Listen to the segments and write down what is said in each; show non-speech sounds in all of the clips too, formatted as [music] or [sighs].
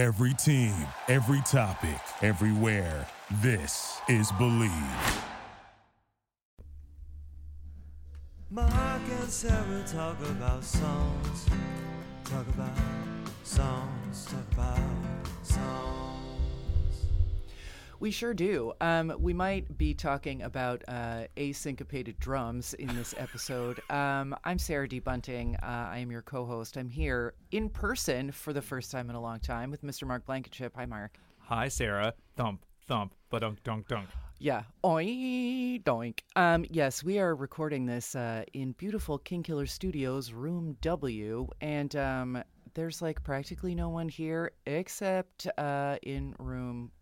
Every team, every topic, everywhere. This is Bleav. Mark and Sarah talk about songs. Talk about songs. Talk about songs. We sure do. Um, we might be talking about uh, asyncopated drums in this episode. [laughs] um, I'm Sarah D. Bunting. Uh, I am your co host. I'm here in person for the first time in a long time with Mr. Mark Blankenship. Hi, Mark. Hi, Sarah. Thump, thump, ba dunk, dunk, dunk. Yeah. Oink, doink. Um, yes, we are recording this uh, in beautiful King Killer Studios, room W, and um, there's like practically no one here except uh, in room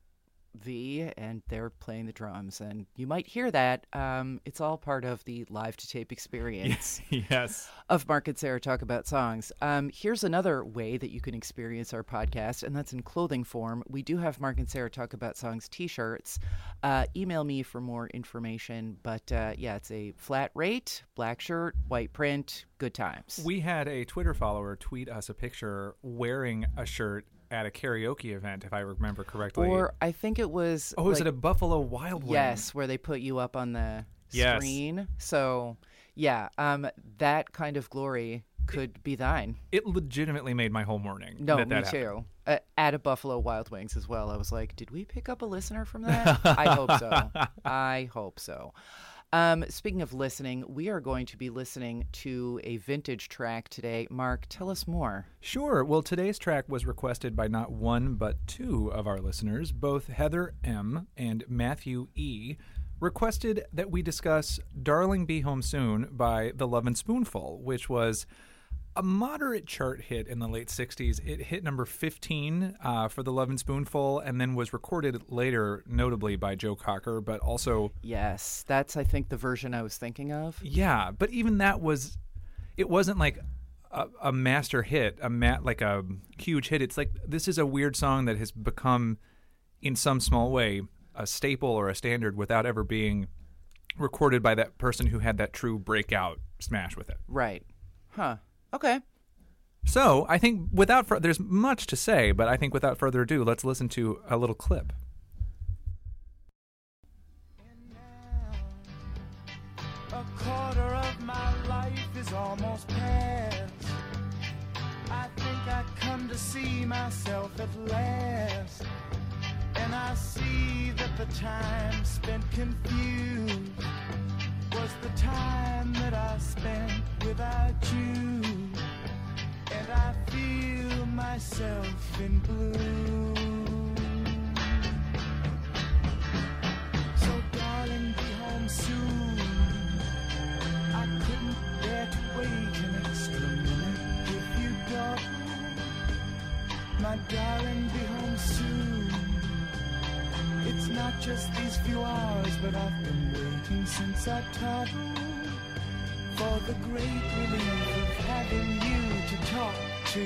V, and they're playing the drums, and you might hear that. Um, it's all part of the live to tape experience [laughs] yes. of Mark and Sarah talk about songs. Um, here's another way that you can experience our podcast, and that's in clothing form. We do have Mark and Sarah talk about songs T-shirts. Uh, email me for more information. But uh, yeah, it's a flat rate, black shirt, white print, good times. We had a Twitter follower tweet us a picture wearing a shirt at a karaoke event, if I remember correctly. or I think it was. oh, is like- it a Buffalo Wild Wings? Yes, where they put you up on the Yes. screen. So yeah, um, that kind of glory could be thine. It legitimately made my whole morning. No, that me that too. Uh, at a Buffalo Wild Wings as well. I was like, did we pick up a listener from that? [laughs] I hope so. I hope so. Um, speaking of listening, we are going to be listening to a vintage track today. Mark, tell us more. Sure. Well, today's track was requested by not one, but two of our listeners. Both Heather M. and Matthew E. requested that we discuss Darling Be Home Soon by The Lovin' Spoonful, which was a moderate chart hit in the late 60s. It hit number 15 uh, for The Lovin' Spoonful and then was recorded later, notably by Joe Cocker, but also Yes, that's, I think, the version I was thinking of. yeah, but even that was, it wasn't like a, a master hit, a mat like a huge hit. It's like this is a weird song that has become, in some small way, a staple or a standard without ever being recorded by that person who had that true breakout smash with it. Right. Huh. Okay. So I think without fur- there's much to say, but I think without further ado, let's listen to a little clip. A quarter of my life is almost past. I think I come to see myself at last. And I see that the time spent confused was the time that I spent without you. And I feel myself in blue. So, darling, be home soon. I couldn't bear to wait an extra minute if you don't. My darling, be home soon. It's not just these few hours, but I've been waiting since I toddled for the great relief of having you to talk to.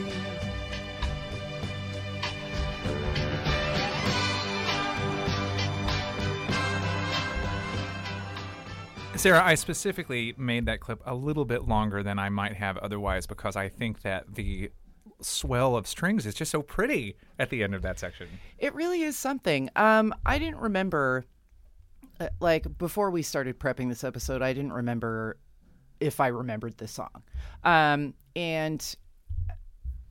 Sarah, I specifically made that clip a little bit longer than I might have otherwise because I think that the swell of strings is just so pretty at the end of that section. It really is something. Um, I didn't remember, uh, like before we started prepping this episode, I didn't remember if I remembered the song, um, and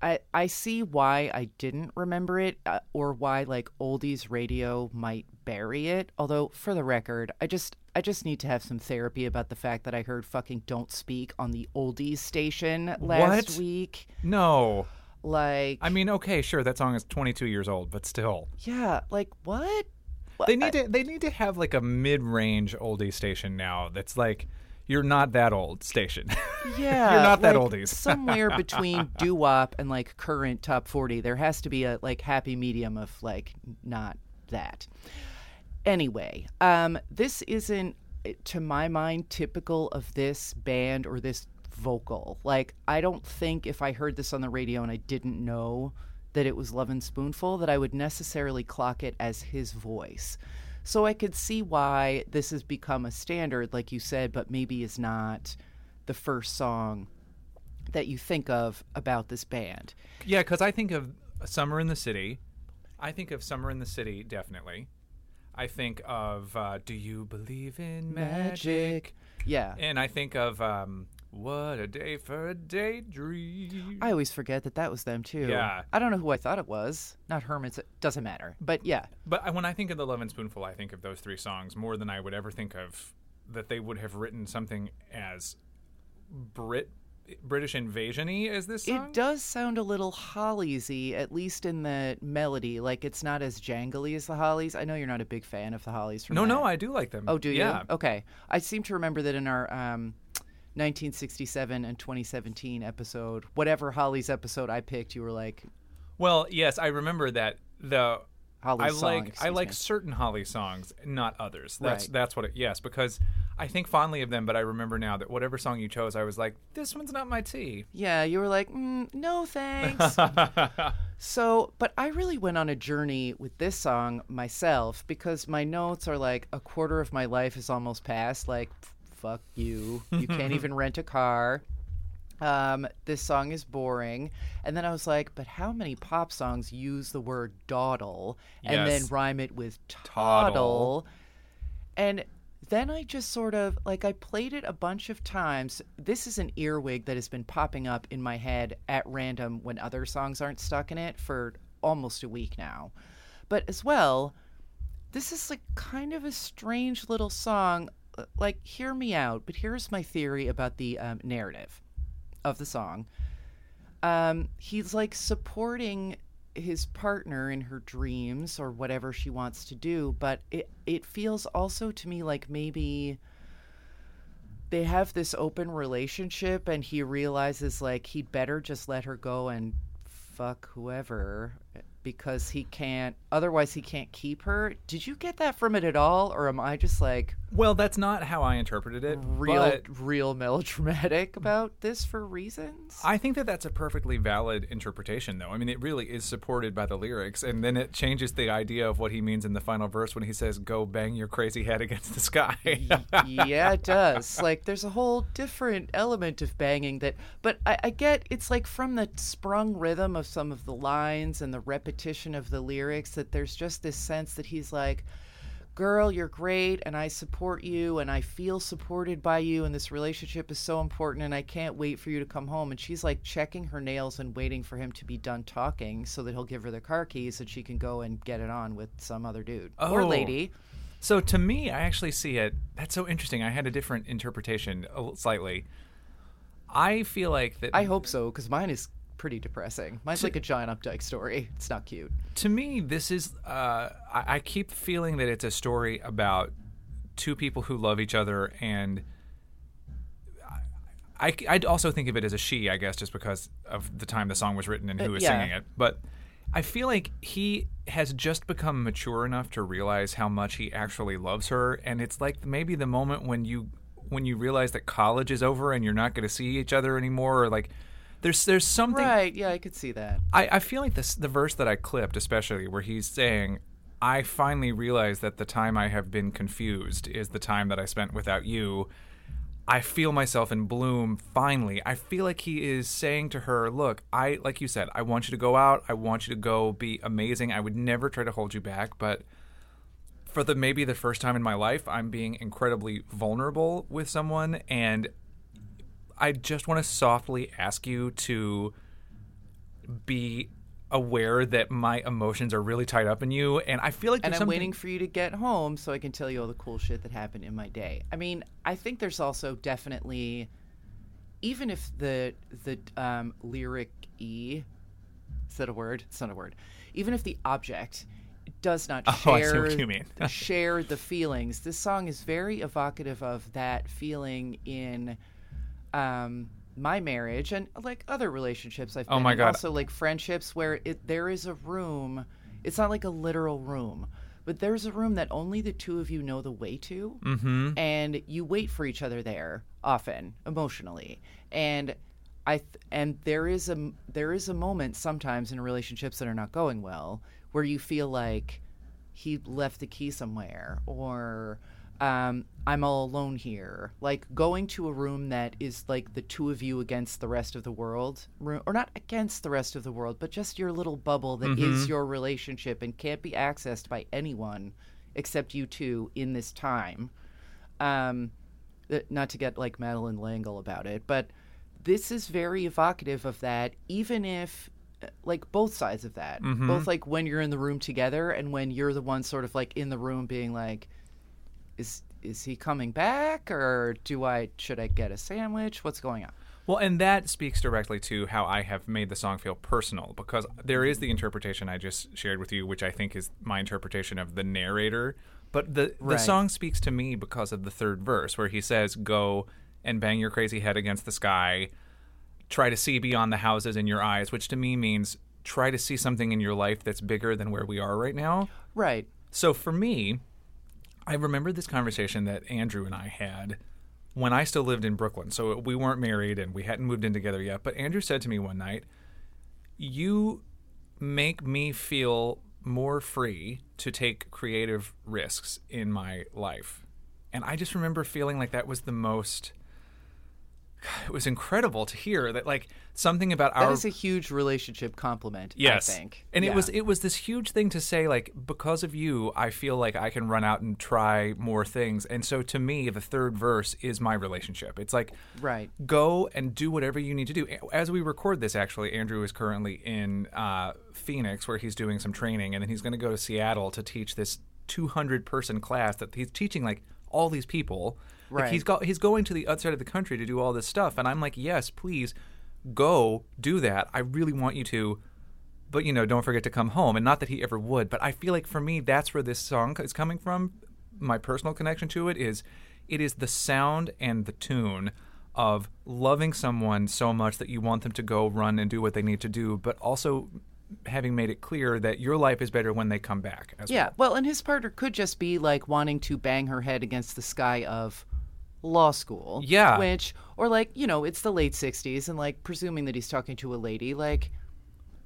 I I see why I didn't remember it, uh, or why like oldies radio might bury it. Although for the record, I just I just need to have some therapy about the fact that I heard fucking "Don't Speak" on the oldies station last What? week. No. Like, I mean, okay, sure, that song is 22 years old, but still. yeah, like what? They need to they need to have like a mid-range oldie station now that's like you're not that old station. [laughs] Yeah, You're not that like, oldies. [laughs] somewhere between doo wop and like current top forty, there has to be a like happy medium of like not that. Anyway, um, this isn't, to my mind, typical of this band or this vocal. Like, I don't think if I heard this on the radio and I didn't know that it was Lovin' Spoonful, that I would necessarily clock it as his voice. So I could see why this has become a standard, like you said, but maybe is not the first song that you think of about this band. Yeah, because I think of Summer in the City, I think of Summer in the City, definitely. I think of uh, Do You Believe in Magic? Yeah. And I think of um, What a Day for a Daydream. I always forget that that was them too. Yeah. I don't know who I thought it was. Not Herman's. It doesn't matter. But yeah. But when I think of the Lovin' Spoonful, I think of those three songs more than I would ever think of that they would have written something as Brit British invasion-y as this song. It does sound a little Holliesy, at least in the melody. Like it's not as jangly as the Hollies. I know you're not a big fan of the Hollies. From no, no. I do like them. Oh, do you? Yeah. Okay. I seem to remember that in our um, 1967 and 2017 episode, whatever Hollies episode I picked, you were like, Well, yes, I remember that the Holly songs. I song, like I like me. certain Holly songs, not others. That's Right. that's what it. Yes, because I think fondly of them, but I remember now that whatever song you chose, I was like, this one's not my tea. Yeah, you were like, mm, no thanks. [laughs] so, but I really went on a journey with this song myself because my notes are like a quarter of my life is almost past. Like, fuck you. [laughs] You can't even rent a car. Um, this song is boring. And then I was like, but how many pop songs use the word dawdle and then rhyme it with Toddle. toddle? And then I just sort of like I played it a bunch of times. This is an earwig that has been popping up in my head at random when other songs aren't stuck in it for almost a week now. But as well, this is like kind of a strange little song. Like, hear me out, but here's my theory about the um, narrative of the song. Um, he's like supporting his partner in her dreams or whatever she wants to do, but it it feels also to me like maybe they have this open relationship and he realizes like he'd better just let her go and fuck whoever because he can't otherwise he can't keep her. Did you get that from it at all or am I just like Well, that's not how I interpreted it. real but real melodramatic about this for reasons? I think that that's a perfectly valid interpretation, though. I mean, it really is supported by the lyrics, and then it changes the idea of what he means in the final verse when he says, "Go bang your crazy head [laughs] against the sky." yeah, it does. Like, there's a whole different element of banging that, but I, I get it's like from the sprung rhythm of some of the lines and the repetition of the lyrics that there's just this sense that he's like, Girl, you're great, and I support you, and I feel supported by you, and this relationship is so important, and I can't wait for you to come home. And she's like checking her nails and waiting for him to be done talking so that he'll give her the car keys and she can go and get it on with some other dude or Oh. lady. So to me, I actually see it. That's so interesting. I had a different interpretation, uh, slightly. I feel like that. I hope so, because mine is pretty depressing. Mine's like a John Updike story. It's not cute. to me, this is. Uh, I, I keep feeling that it's a story about two people who love each other, and I, I also think of it as a she, I guess, just because of the time the song was written and who Uh, was yeah. singing it. But I feel like he has just become mature enough to realize how much he actually loves her, and it's like maybe the moment when you when you realize that college is over and you're not going to see each other anymore, or like. There's, there's something Right? Yeah, I could see that. I, I feel like this the verse that I clipped, especially where he's saying, "I finally realized that the time I have been confused is the time that I spent without you." I feel myself in bloom finally. I feel like he is saying to her, "Look, I like you said, I want you to go out. I want you to go be amazing. I would never try to hold you back, but for the maybe the first time in my life, I'm being incredibly vulnerable with someone and I just want to softly ask you to be aware that my emotions are really tied up in you and I feel like And I'm something waiting for you to get home so I can tell you all the cool shit that happened in my day. I mean, I think there's also definitely, even if the the um, lyric e, is that a word? It's not a word. Even if the object does not [laughs] Oh, share share the feelings, this song is very evocative of that feeling in um, my marriage and like other relationships I've been Oh my. God. Also like friendships where it there is a room. It's not like a literal room, but there's a room that only the two of you know the way to, mm-hmm. and you wait for each other there often emotionally. And I th- and there is a there is a moment sometimes in relationships that are not going well where you feel like he left the key somewhere or um, I'm all alone here. Like going to a room that is like the two of you against the rest of the world, room, or not against the rest of the world, but just your little bubble that is your relationship and can't be accessed by anyone except you two in this time. Um, uh, not to get like Madeleine L'Engle about it, but this is very evocative of that, even if uh, like both sides of that, both like when you're in the room together and when you're the one sort of like in the room being like, is is he coming back or do I should I get a sandwich? What's going on? Well, and that speaks directly to how I have made the song feel personal because there is the interpretation I just shared with you, which I think is my interpretation of the narrator. But the, the song speaks to me because of the third verse where he says, Go and bang your crazy head against the sky, try to see beyond the houses in your eyes, which to me means try to see something in your life that's bigger than where we are right now. Right. So for me, I remember this conversation that Andrew and I had when I still lived in Brooklyn. So we weren't married and we hadn't moved in together yet. But Andrew said to me one night, You make me feel more free to take creative risks in my life. And I just remember feeling like that was the most. [sighs] It was incredible to hear that, like, something about our that is a huge relationship compliment, Yes. I think. And it was it was this huge thing to say like because of you I feel like I can run out and try more things. And so to me the third verse is my relationship. It's like Right. go and do whatever you need to do. As we record this actually Andrew is currently in uh, Phoenix where he's doing some training and then he's going to go to Seattle to teach this 200 person class that he's teaching like all these people. Like he's got he's going to the other side of the country to do all this stuff and I'm like, "Yes, please go do that. I really want you to." but you know, don't forget to come home. And not that he ever would, but I feel like for me, that's where this song is coming from. My personal connection to it is, it is the sound and the tune of loving someone so much that you want them to go run and do what they need to do, but also having made it clear that your life is better when they come back. As Yeah. Well, and his partner could just be like wanting to bang her head against the sky of law school. Yeah. Which, or like, you know, it's the late 60s, and like presuming that he's talking to a lady, like,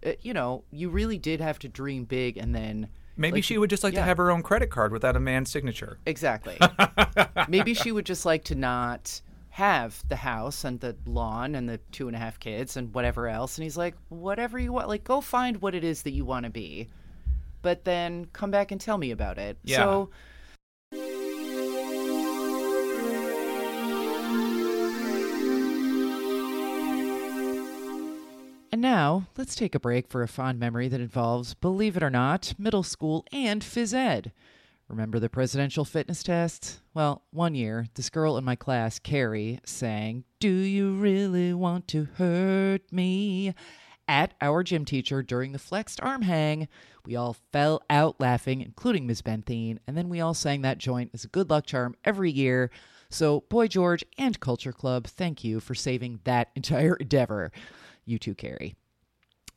uh, you know, you really did have to dream big and then. Maybe like, she would just like yeah. to have her own credit card without a man's signature. Exactly. [laughs] Maybe she would just like to not have the house and the lawn and the two and a half kids and whatever else. And he's like, whatever you want, like, go find what it is that you want to be, but then come back and tell me about it. Yeah. So. And now, let's take a break for a fond memory that involves, believe it or not, middle school and phys ed. Remember the presidential fitness tests? Well, one year, this girl in my class, Carrie, sang, Do you really want to hurt me? At our gym teacher during the flexed arm hang. We all fell out laughing, including Ms. Benthine, and then we all sang that joint as a good luck charm every year. So, Boy George and Culture Club, thank you for saving that [laughs] entire endeavor. You too, Carrie.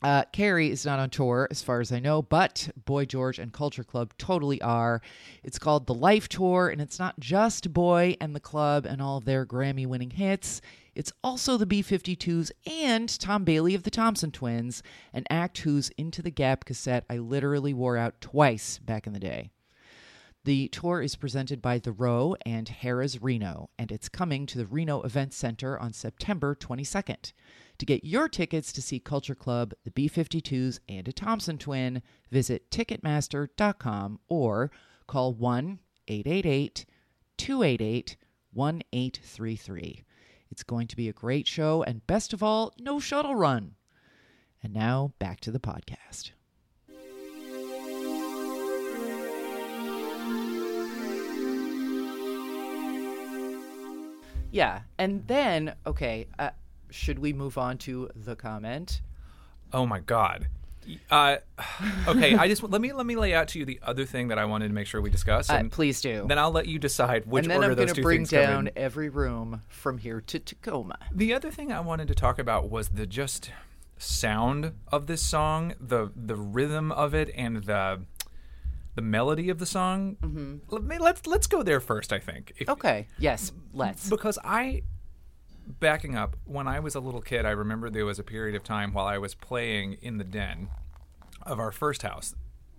Uh, Carrie is not on tour, as far as I know, but Boy George and Culture Club totally are. It's called the Life Tour, and it's not just Boy and the Club and all of their Grammy winning hits. It's also the B 52s and Tom Bailey of the Thompson Twins, an act whose Into the Gap cassette I literally wore out twice back in the day. The tour is presented by The Row and Harrah's Reno, and it's coming to the Reno Event Center on September 22nd. To get your tickets to see Culture Club, the B 52s, and a Thompson twin, visit Ticketmaster.com or call 1 888 288 1833. It's going to be a great show, and best of all, no shuttle run. And now back to the podcast. Yeah, and then okay, uh, should we move on to the comment? Oh my god. Uh, [sighs] okay, I just let me let me lay out to you the other thing that I wanted to make sure we discuss, Uh, please do. then I'll let you decide which and then order I'm those going to two bring things come down in. every room from here to Tacoma. The other thing I wanted to talk about was the just sound of this song, the the rhythm of it, and the the melody of the song. Mm-hmm. Let me, let's let's go there first. I think. If- Okay. Yes. Let's. because I backing up when I was a little kid, I remember there was a period of time while I was playing in the den of our first house,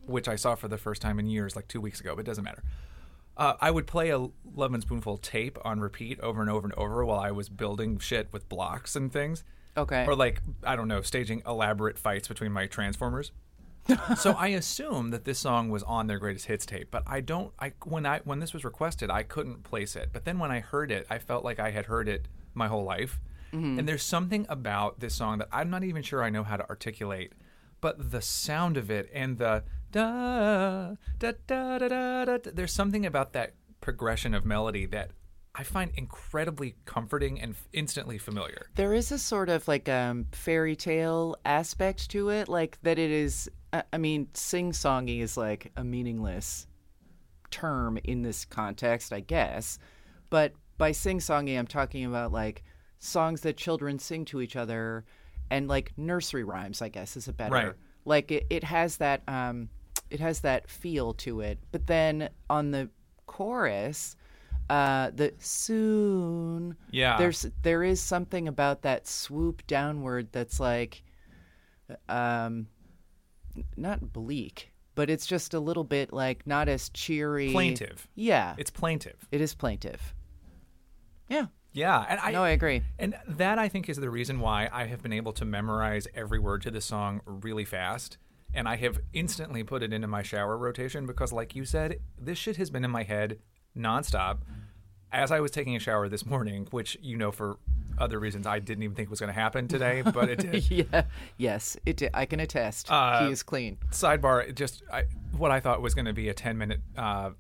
which I saw for the first time in years, like two weeks ago. But it doesn't matter. Uh, I would play a Lovin' Spoonful tape on repeat over and over and over while I was building shit with blocks and things. Okay. Or like, I don't know, staging elaborate fights between my Transformers. [laughs] so I assume that this song was on their greatest hits tape, but I don't. I when I when this was requested, I couldn't place it. But then when I heard it, I felt like I had heard it my whole life. And there's something about this song that I'm not even sure I know how to articulate, but the sound of it and the da da da da da. da da- there's something about that progression of melody that I find incredibly comforting and instantly familiar. There is a sort of like um fairy tale aspect to it, like that it is. I I mean, sing songy is like a meaningless term in this context, I guess. But by sing songy, I'm talking about like songs that children sing to each other, and like nursery rhymes. I guess is a better. Right. Like it, it has that um, it has that feel to it. But then on the chorus, uh, the soon Yeah. there's there is something about that swoop downward that's like um not bleak but it's just a little bit like not as cheery Plaintive. yeah It's plaintive. it is plaintive yeah Yeah, and I no i agree And that I think is the reason why I have been able to memorize every word to the song really fast. And I have instantly put it into my shower rotation because, like you said, this shit has been in my head nonstop. As I was taking a shower this morning, which you know for other reasons I didn't even think was going to happen today, [laughs] but it did. yeah yes it did. i can attest Uh, he is clean Sidebar, just I, what I thought was going to be a 10 minute uh,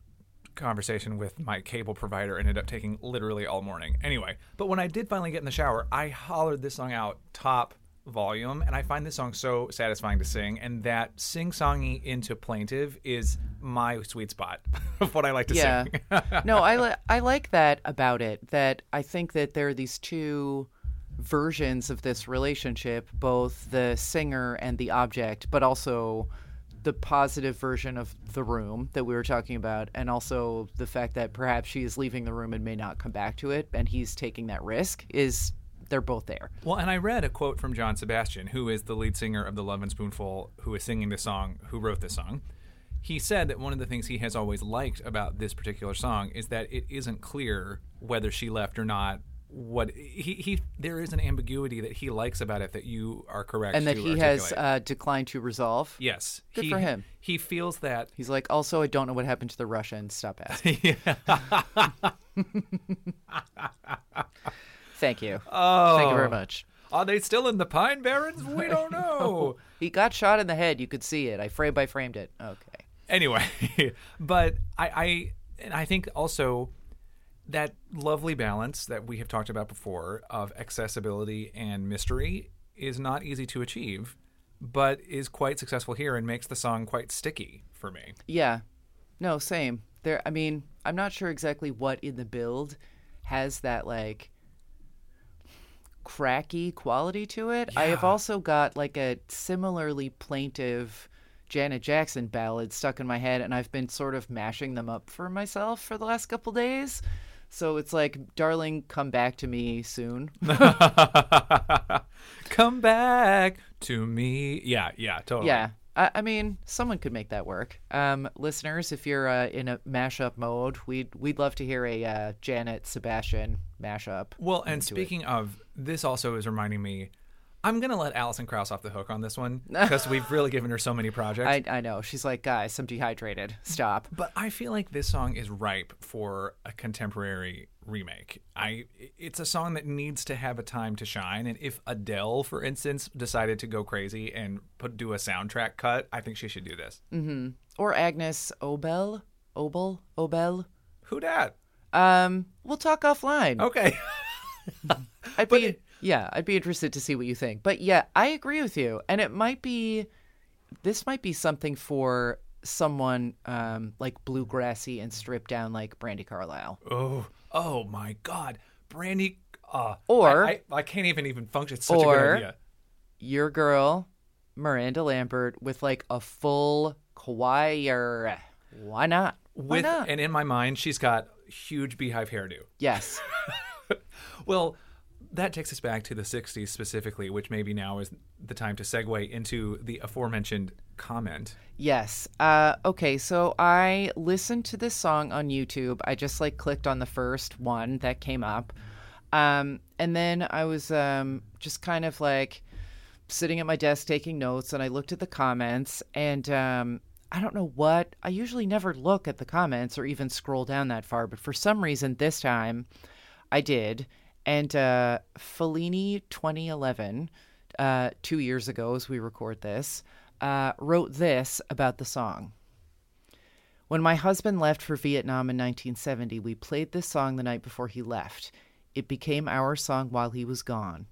conversation with my cable provider ended up taking literally all morning. Anyway, but when I did finally get in the shower, I hollered this song out top volume, and I find this song so satisfying to sing. And that sing songy into plaintive is my sweet spot [laughs] of what I like to yeah sing. [laughs] no i li- i like that about it that i think that there are these two versions of this relationship both the singer and the object but also the positive version of the room that we were talking about and also the fact that perhaps she is leaving the room and may not come back to it and he's taking that risk is they're both there Well, and I read a quote from John Sebastian, who is the lead singer of the Lovin' Spoonful, who is singing this song, who wrote this song. He said that one of the things he has always liked about this particular song is that it isn't clear whether she left or not. What he, he there is an ambiguity that he likes about it that you are correct and that he has uh, declined to resolve yes Good he, for him. He feels that he's like also i don't know what happened to the russians stop asking thank you oh thank you very much Are they still in the Pine Barrens? We [laughs] don't know. He got shot in the head. You could see it. I frame by framed it. Okay. anyway [laughs] but I, I and i think also that lovely balance that we have talked about before of accessibility and mystery is not easy to achieve but is quite successful here and makes the song quite sticky for me Yeah. No, same. There. I mean, I'm not sure exactly what in the build has that like cracky quality to it. I have also got like a similarly plaintive Janet Jackson ballad stuck in my head, and I've been sort of mashing them up for myself for the last couple days. So it's like, darling, come back to me soon. [laughs] come back to me yeah yeah totally Yeah. I, I mean, someone could make that work. Um, listeners, if you're uh, in a mashup mode, we'd we'd love to hear a uh, Janet Sebastian mashup. Well, and into it. speaking of, this also is reminding me. I'm gonna let Alison Krauss off the hook on this one [laughs] because we've really given her so many projects. I I know she's like, guys, I'm dehydrated. Stop. but I feel like this song is ripe for a contemporary remake. I it's a song that needs to have a time to shine. And if Adele, for instance, decided to go crazy and put do a soundtrack cut, I think she should do this. Or Agnes Obel, Obel, Obel. Who dat? Um, we'll talk offline. Okay. [laughs] I'd be yeah, I'd be interested to see what you think. But yeah, I agree with you, and it might be this might be something for someone um like bluegrassy and stripped down like Brandi Carlile. oh, oh my God, Brandi. Uh, Or- I, I, I can't even even function. It's such a good Or- idea. your girl Miranda Lambert with like a full choir. Why not? Why With not? and in my mind, she's got huge beehive hairdo. yes. [laughs] Well, that takes us back to the 60s specifically, which maybe now is the time to segue into the aforementioned comment. Yes. Uh, okay, so I listened to this song on YouTube. I just like clicked on the first one that came up. Um, and then I was um, just kind of like sitting at my desk taking notes, and I looked at the comments, and um, I don't know what. I usually never look at the comments or even scroll down that far, but for some reason this time I did. And uh, Fellini 2011, uh, two years ago as we record this, uh, wrote this about the song. When my husband left for Vietnam in 1970, we played this song the night before he left. It became our song while he was gone.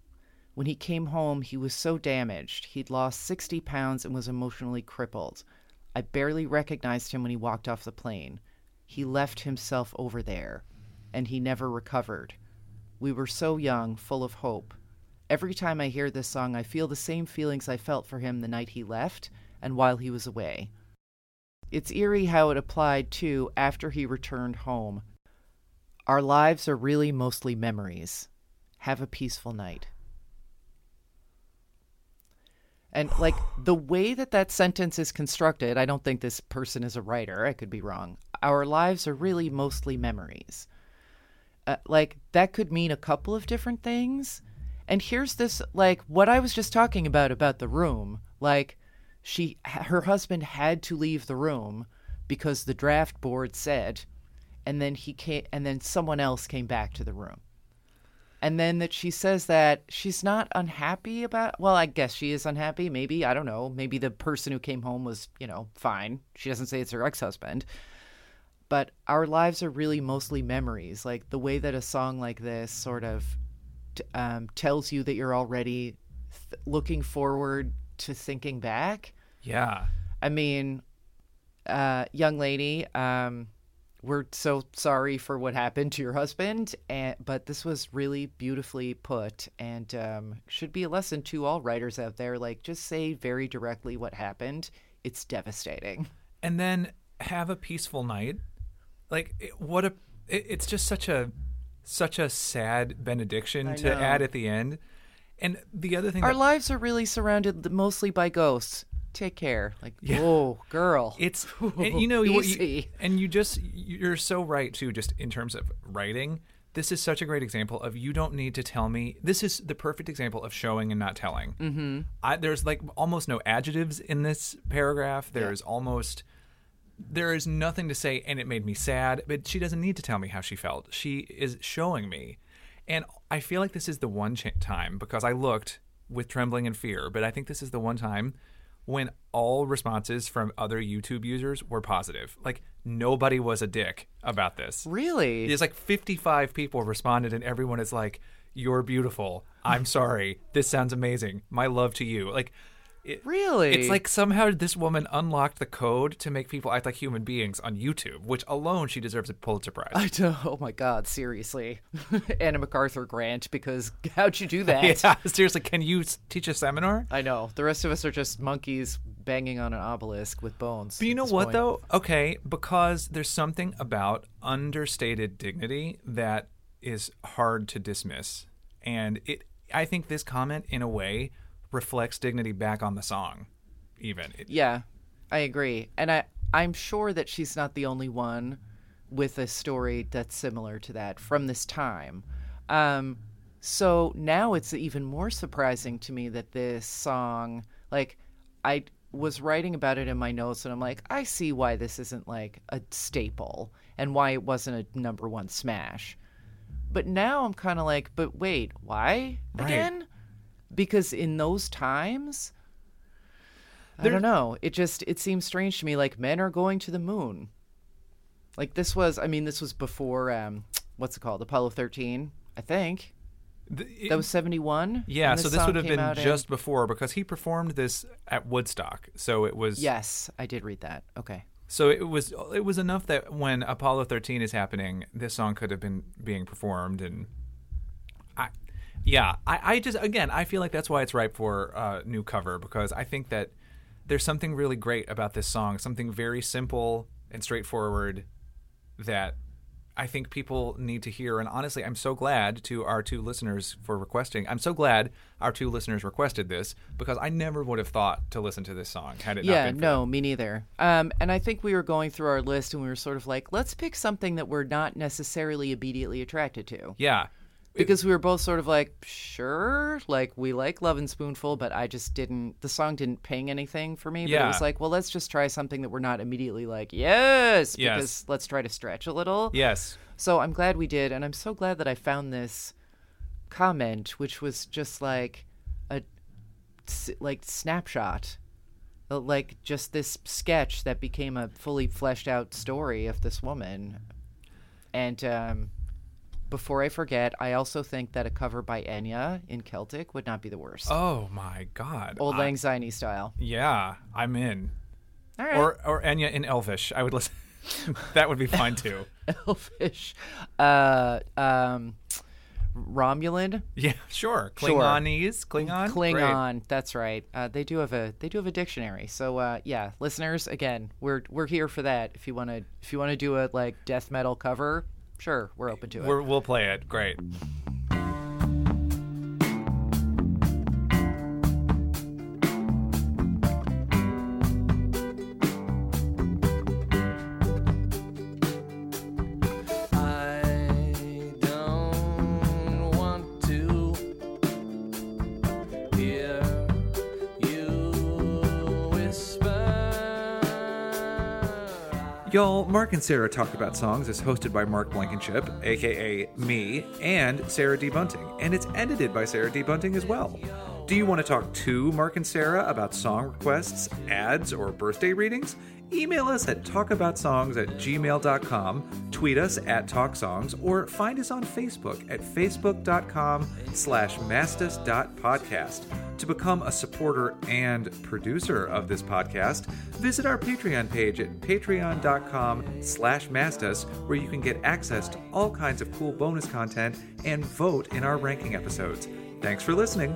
When he came home, he was so damaged. He'd lost 60 pounds and was emotionally crippled. I barely recognized him when he walked off the plane. He left himself over there, and he never recovered. We were so young, full of hope. Every time I hear this song, I feel the same feelings I felt for him the night he left and while he was away. It's eerie how it applied, too, after he returned home. Our lives are really mostly memories. Have a peaceful night. And like the way that that sentence is constructed, I don't think this person is a writer. I could be wrong. Our lives are really mostly memories. Uh, like that could mean a couple of different things. And here's this like what I was just talking about about the room. Like she her husband had to leave the room because the draft board said and then he came and then someone else came back to the room. And then that she says that she's not unhappy about well i guess she is unhappy. Maybe i don't know. Maybe the person who came home was you know fine. She doesn't say it's her ex-husband but our lives are really mostly memories like the way that a song like this sort of t- um, tells you that you're already th- looking forward to thinking back Yeah. i mean uh, young lady um, we're so sorry for what happened to your husband and but this was really beautifully put and um, should be a lesson to all writers out there like just say very directly what happened it's devastating and then have a peaceful night. Like it- what a it, it's just such a such a sad benediction I to know. add at the end. And the other thing our that, lives are really surrounded mostly by ghosts take care like Yeah. oh girl it's [laughs] and you know what you, Easy. and you just you're so right too just in terms of writing this is such a great example of you don't need to tell me this is the perfect example of showing and not telling mm-hmm. I, there's like almost no adjectives in this paragraph there's almost there is nothing to say and it made me sad but she doesn't need to tell me how she felt. She is showing me. And i feel like this is the one ch- time because i looked with trembling and fear but i think this is the one time when all responses from other youtube users were positive. Like nobody was a dick about this. Really? There's like 55 people responded and everyone is like you're beautiful. I'm sorry. This sounds amazing. My love to you. Like it, Really? it's like somehow this woman unlocked the code to make people act like human beings on youtube which alone she deserves a pulitzer prize I do. [laughs] Oh my God! Seriously, [laughs] Anna MacArthur Grant. Because [laughs] how'd you do that? yeah seriously can you teach a seminar I know. The rest of us are just monkeys banging on an obelisk with bones. But you know what point. though? Okay, because there's something about understated dignity that is hard to dismiss. And it I think this comment in a way reflects dignity back on the song. Even. It, Yeah, I agree, and I I'm sure that she's not the only one with a story that's similar to that from this time. Um, so now it's even more surprising to me that this song, like, I was writing about it in my notes, and I'm like, I see why this isn't like a staple and why it wasn't a number one smash. But now I'm kind of like, but wait, why Right. again? Because in those times, I don't know. It just it seems strange to me. Like men are going to the moon. Like this was. I mean, this was before. Um, what's it called? Apollo thirteen. I think th- it- that was seventy one. yeah, so this would have been just before because he performed this at Woodstock. So it was Yes, I did read that. Okay. So it was it was enough that when Apollo 13 is happening, this song could have been being performed, and I, yeah, I, I just again I feel like that's why it's ripe for uh, new cover because I think that there's something really great about this song, something very simple and straightforward that I think people need to hear. And honestly, I'm so glad to our two listeners for requesting. I'm so glad our two listeners requested this because I never would have thought to listen to this song had it not Yeah, been for no, them. me neither. Um, and I think we were going through our list and we were sort of like, let's pick something that we're not necessarily immediately attracted to. Yeah. Because we were both sort of like, sure, like we like Lovin' Spoonful, but I just didn't, the song didn't ping anything for me. But it was like, well, let's just try something that we're not immediately like, yes, Yes. because let's try to stretch a little. Yes. So I'm glad we did, and I'm so glad that I found this comment, which was just like a like snapshot, Uh, like just this sketch that became a fully fleshed out story of this woman. And um, before I forget, I also think that a cover by Enya in Celtic would not be the worst. Oh my God. Old I- Lang Syne style. Yeah, I'm in. All right. Or or Enya in Elvish. I would listen. [laughs] that would be fine [laughs] too. Elvish, Uh, um, Romulan. Yeah, sure. Klingonese, Klingon, Great. Klingon. That's right. Uh, they do have a they do have a dictionary. So uh, yeah, listeners, again, we're we're here for that. If you want to if you want to do a like death metal cover, sure, we're open to it. We're, we'll play it. Great. Y'all, Mark and Sarah Talk About Songs is hosted by Mark Blankenship, aka me, and Sarah D. Bunting, and it's edited by Sarah D. Bunting as well. Do you want to talk to Mark and Sarah about song requests, ads, or birthday readings? Email us at talkaboutsongs at gmail.com, tweet us at talksongs, or find us on Facebook at facebook.com slash mastus.podcast. To become a supporter and producer of this podcast, visit our Patreon page at patreon.com slash mastus, where you can get access to all kinds of cool bonus content and vote in our ranking episodes. Thanks for listening.